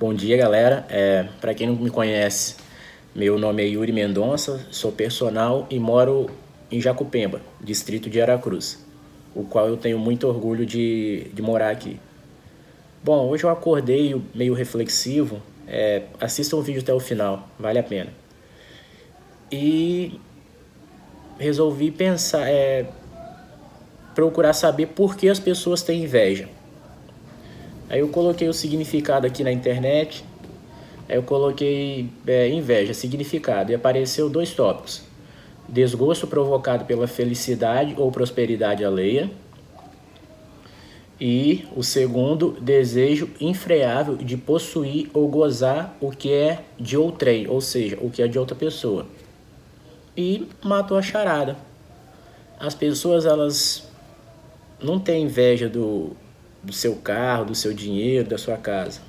Bom dia, galera. É, para quem não me conhece, meu nome é Yuri Mendonça, sou personal e moro em Jacupemba, distrito de Aracruz, o qual eu tenho muito orgulho de, de morar aqui. Bom, hoje eu acordei meio reflexivo. É, assista o vídeo até o final, vale a pena. E resolvi pensar, é, procurar saber por que as pessoas têm inveja. Aí eu coloquei o significado aqui na internet. Aí eu coloquei é, inveja, significado, e apareceu dois tópicos: desgosto provocado pela felicidade ou prosperidade alheia. E o segundo, desejo infreável de possuir ou gozar o que é de outrem, ou seja, o que é de outra pessoa. E matou a charada. As pessoas, elas não têm inveja do, do seu carro, do seu dinheiro, da sua casa.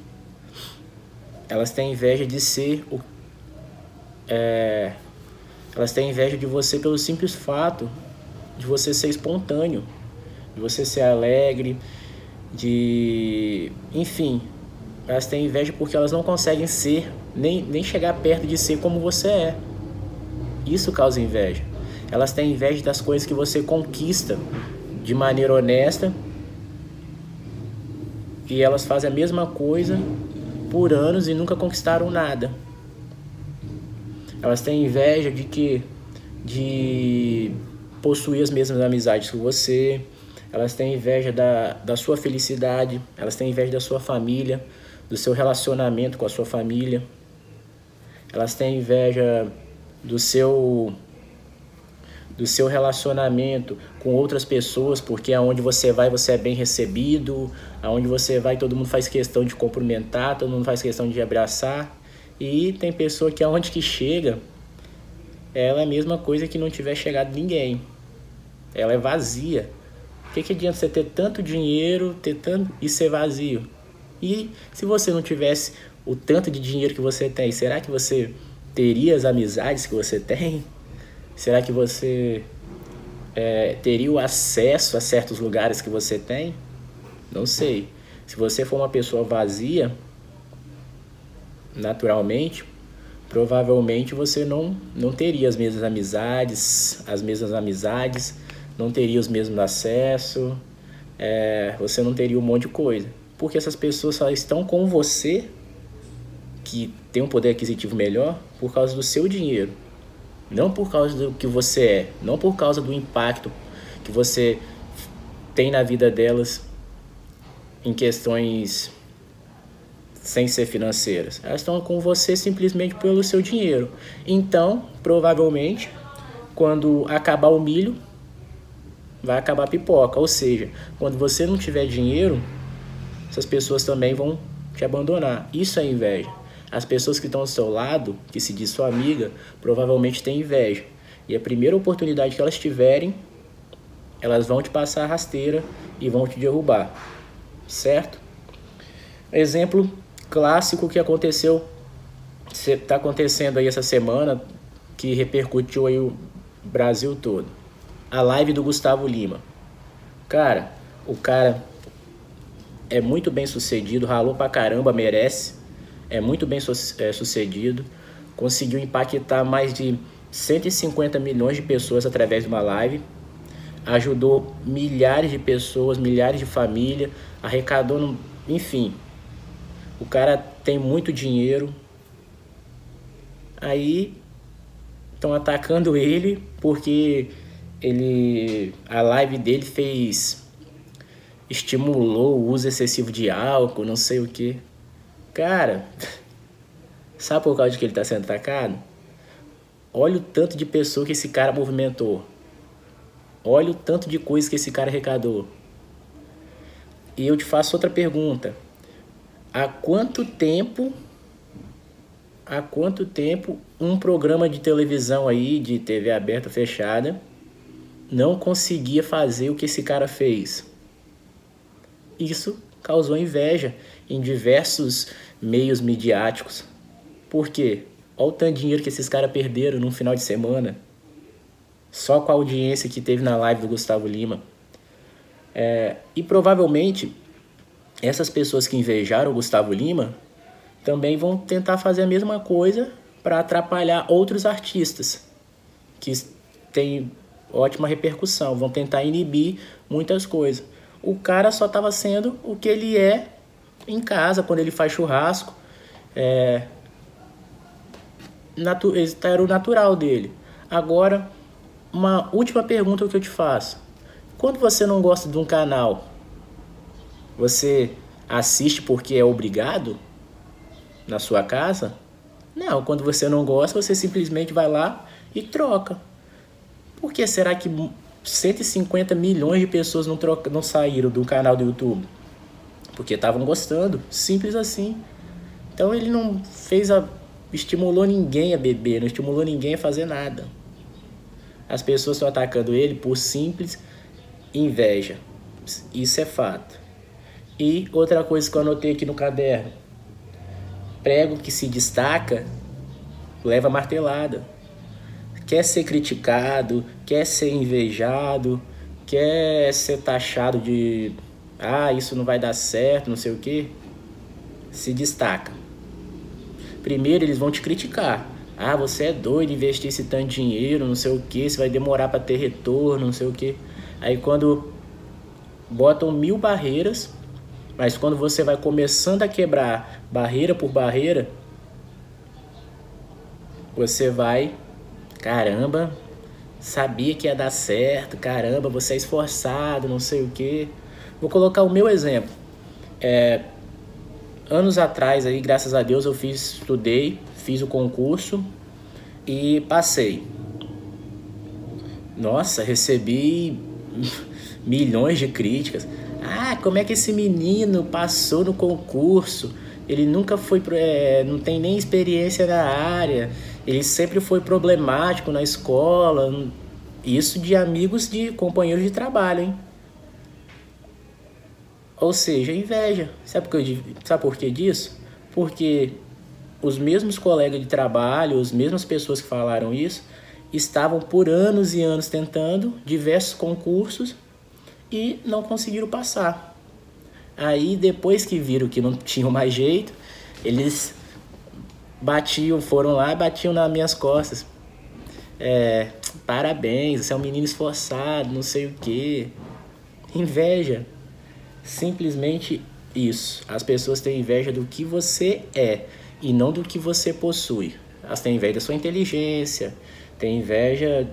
Elas têm inveja de ser o. É, elas têm inveja de você pelo simples fato de você ser espontâneo, de você ser alegre, de. Enfim, elas têm inveja porque elas não conseguem ser, nem, nem chegar perto de ser como você é. Isso causa inveja. Elas têm inveja das coisas que você conquista de maneira honesta e elas fazem a mesma coisa por anos e nunca conquistaram nada. Elas têm inveja de que de possuir as mesmas amizades que você, elas têm inveja da, da sua felicidade, elas têm inveja da sua família, do seu relacionamento com a sua família, elas têm inveja do seu do seu relacionamento com outras pessoas, porque aonde você vai você é bem recebido, aonde você vai todo mundo faz questão de cumprimentar, todo mundo faz questão de abraçar. E tem pessoa que aonde que chega, ela é a mesma coisa que não tiver chegado ninguém. Ela é vazia. O que, que adianta você ter tanto dinheiro, ter tanto e ser vazio? E se você não tivesse o tanto de dinheiro que você tem, será que você teria as amizades que você tem? Será que você é, teria o acesso a certos lugares que você tem? Não sei. Se você for uma pessoa vazia, naturalmente, provavelmente você não, não teria as mesmas amizades, as mesmas amizades, não teria os mesmos acessos, é, você não teria um monte de coisa. Porque essas pessoas só estão com você, que tem um poder aquisitivo melhor, por causa do seu dinheiro. Não por causa do que você é, não por causa do impacto que você tem na vida delas em questões sem ser financeiras. Elas estão com você simplesmente pelo seu dinheiro. Então, provavelmente, quando acabar o milho, vai acabar a pipoca. Ou seja, quando você não tiver dinheiro, essas pessoas também vão te abandonar. Isso é inveja. As pessoas que estão ao seu lado, que se diz sua amiga, provavelmente têm inveja. E a primeira oportunidade que elas tiverem, elas vão te passar a rasteira e vão te derrubar. Certo? Exemplo clássico que aconteceu, está acontecendo aí essa semana, que repercutiu aí o Brasil todo. A live do Gustavo Lima. Cara, o cara é muito bem sucedido, ralou pra caramba, merece é muito bem é, sucedido, conseguiu impactar mais de 150 milhões de pessoas através de uma live, ajudou milhares de pessoas, milhares de famílias, arrecadou, enfim. O cara tem muito dinheiro. Aí estão atacando ele porque ele a live dele fez estimulou o uso excessivo de álcool, não sei o que. Cara, sabe por causa de que ele está sendo atacado? Olha o tanto de pessoa que esse cara movimentou. Olha o tanto de coisa que esse cara arrecadou. E eu te faço outra pergunta. Há quanto tempo há quanto tempo um programa de televisão aí, de TV aberta fechada, não conseguia fazer o que esse cara fez? Isso causou inveja em diversos meios midiáticos. Por quê? Olha o tanto de dinheiro que esses caras perderam num final de semana. Só com a audiência que teve na live do Gustavo Lima. É, e provavelmente essas pessoas que invejaram o Gustavo Lima também vão tentar fazer a mesma coisa para atrapalhar outros artistas que têm ótima repercussão, vão tentar inibir muitas coisas. O cara só estava sendo o que ele é em casa, quando ele faz churrasco. É, natu era o natural dele. Agora, uma última pergunta que eu te faço. Quando você não gosta de um canal, você assiste porque é obrigado na sua casa? Não, quando você não gosta, você simplesmente vai lá e troca. Por que será que 150 milhões de pessoas não, troca, não saíram do canal do YouTube? Porque estavam gostando, simples assim. Então ele não fez a. estimulou ninguém a beber, não estimulou ninguém a fazer nada. As pessoas estão atacando ele por simples inveja. Isso é fato. E outra coisa que eu anotei aqui no caderno: prego que se destaca leva martelada. Quer ser criticado, quer ser invejado, quer ser taxado de ah, isso não vai dar certo, não sei o que, se destaca. Primeiro eles vão te criticar. Ah, você é doido investir esse tanto de dinheiro, não sei o que, você vai demorar para ter retorno, não sei o que. Aí quando botam mil barreiras, mas quando você vai começando a quebrar barreira por barreira, você vai, caramba, sabia que ia dar certo, caramba, você é esforçado, não sei o que. Vou colocar o meu exemplo. É, anos atrás, aí, graças a Deus, eu fiz, estudei, fiz o concurso e passei. Nossa, recebi milhões de críticas. Ah, como é que esse menino passou no concurso? Ele nunca foi, é, não tem nem experiência na área. Ele sempre foi problemático na escola. Isso de amigos de companheiros de trabalho, hein? Ou seja, inveja. Sabe por, que, sabe por que disso? Porque os mesmos colegas de trabalho, as mesmas pessoas que falaram isso, estavam por anos e anos tentando diversos concursos e não conseguiram passar. Aí, depois que viram que não tinham mais jeito, eles batiam, foram lá batiam nas minhas costas. É, parabéns, você é um menino esforçado, não sei o que. Inveja. Simplesmente isso. As pessoas têm inveja do que você é e não do que você possui. Elas têm inveja da sua inteligência, têm inveja,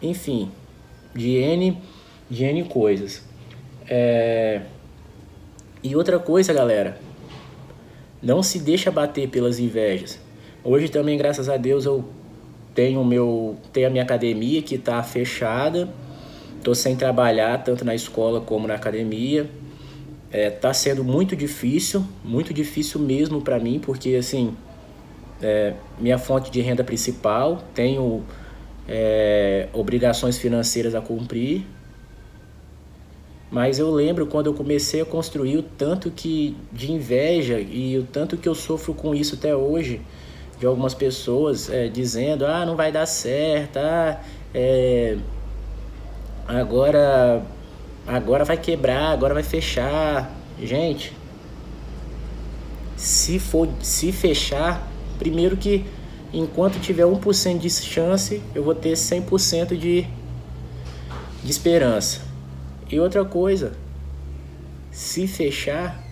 enfim, de N, de N coisas. É... E outra coisa, galera, não se deixa bater pelas invejas. Hoje também, graças a Deus, eu tenho meu tenho a minha academia que está fechada. Tô sem trabalhar tanto na escola como na academia. É, tá sendo muito difícil, muito difícil mesmo para mim, porque assim, é, minha fonte de renda principal, tenho é, obrigações financeiras a cumprir. Mas eu lembro quando eu comecei a construir o tanto que de inveja e o tanto que eu sofro com isso até hoje, de algumas pessoas é, dizendo, ah, não vai dar certo, ah, é, agora agora vai quebrar, agora vai fechar. Gente, se for se fechar, primeiro que enquanto tiver 1% de chance, eu vou ter 100% de, de esperança. E outra coisa, se fechar,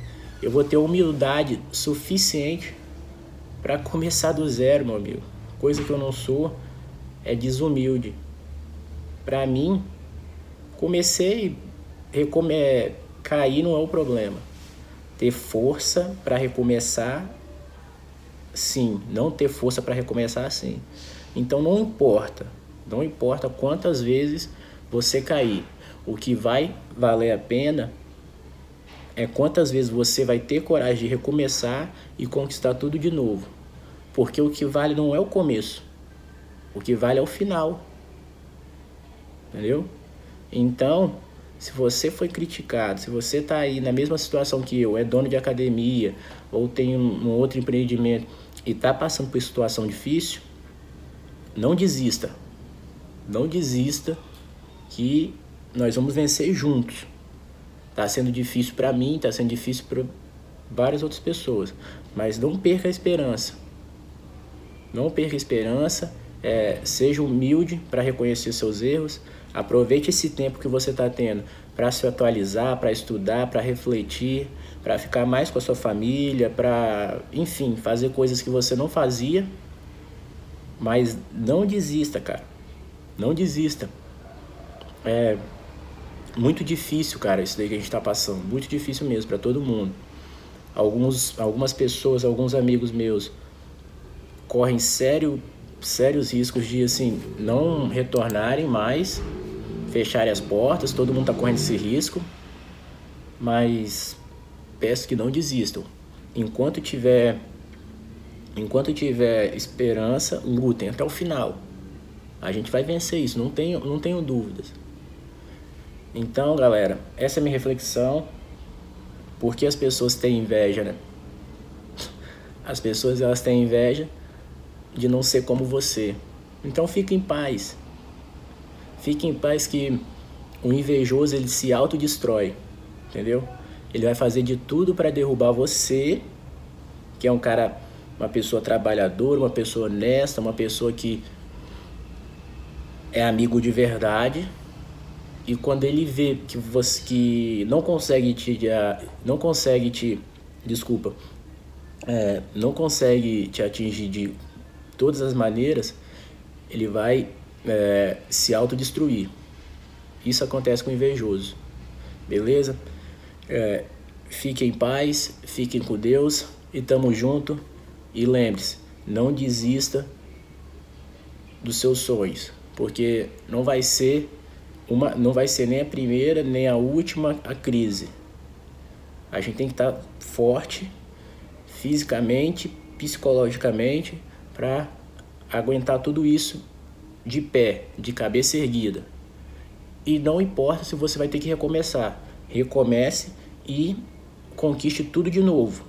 eu vou ter humildade suficiente para começar do zero, meu amigo. Coisa que eu não sou é desumilde. Para mim, comecei recome cair não é o problema. Ter força para recomeçar, sim. Não ter força para recomeçar, sim. Então não importa, não importa quantas vezes você cair. O que vai valer a pena é quantas vezes você vai ter coragem de recomeçar e conquistar tudo de novo. Porque o que vale não é o começo, o que vale é o final. Entendeu? Então, se você foi criticado, se você está aí na mesma situação que eu, é dono de academia ou tem um, um outro empreendimento e está passando por situação difícil, não desista. Não desista que nós vamos vencer juntos. Está sendo difícil para mim, está sendo difícil para várias outras pessoas. Mas não perca a esperança. Não perca a esperança. É, seja humilde para reconhecer seus erros. Aproveite esse tempo que você está tendo para se atualizar, para estudar, para refletir, para ficar mais com a sua família, para, enfim, fazer coisas que você não fazia. Mas não desista, cara. Não desista. É muito difícil, cara, isso daí que a gente está passando. Muito difícil mesmo para todo mundo. Alguns, algumas pessoas, alguns amigos meus correm sério, sérios riscos de assim não retornarem mais, fecharem as portas. Todo mundo está correndo esse risco, mas peço que não desistam. Enquanto tiver, enquanto tiver esperança, lutem até o final. A gente vai vencer isso, não tenho, não tenho dúvidas. Então, galera, essa é a minha reflexão. Por que as pessoas têm inveja, né? As pessoas elas têm inveja de não ser como você. Então fique em paz. Fique em paz que o invejoso ele se autodestrói, entendeu? Ele vai fazer de tudo para derrubar você, que é um cara, uma pessoa trabalhadora, uma pessoa honesta, uma pessoa que é amigo de verdade, e quando ele vê que você que não consegue te não consegue te desculpa é, não consegue te atingir de todas as maneiras ele vai é, se autodestruir. Isso acontece com o invejoso beleza? É, fiquem em paz fiquem com Deus e tamo junto. E lembre-se não desista dos seus sonhos porque não vai ser uma, não vai ser nem a primeira nem a última a crise. A gente tem que estar forte fisicamente, psicologicamente para aguentar tudo isso de pé, de cabeça erguida. E não importa se você vai ter que recomeçar, recomece e conquiste tudo de novo.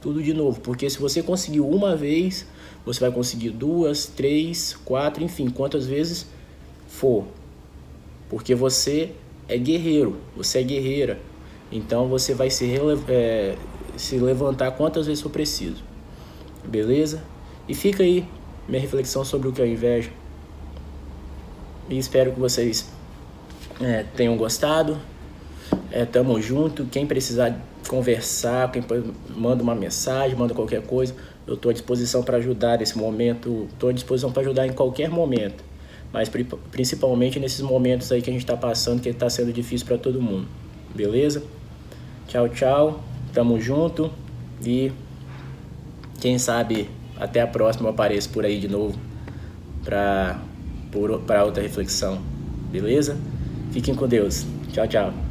Tudo de novo, porque se você conseguiu uma vez, você vai conseguir duas, três, quatro, enfim, quantas vezes for porque você é guerreiro, você é guerreira. Então você vai se, é, se levantar quantas vezes for preciso. Beleza? E fica aí minha reflexão sobre o que é inveja. E espero que vocês é, tenham gostado. É, tamo junto. Quem precisar conversar, quem manda uma mensagem, manda qualquer coisa, eu estou à disposição para ajudar nesse momento. Estou à disposição para ajudar em qualquer momento mas principalmente nesses momentos aí que a gente está passando, que está sendo difícil para todo mundo. Beleza? Tchau, tchau. Tamo junto e quem sabe até a próxima eu apareço por aí de novo para outra reflexão. Beleza? Fiquem com Deus. Tchau, tchau.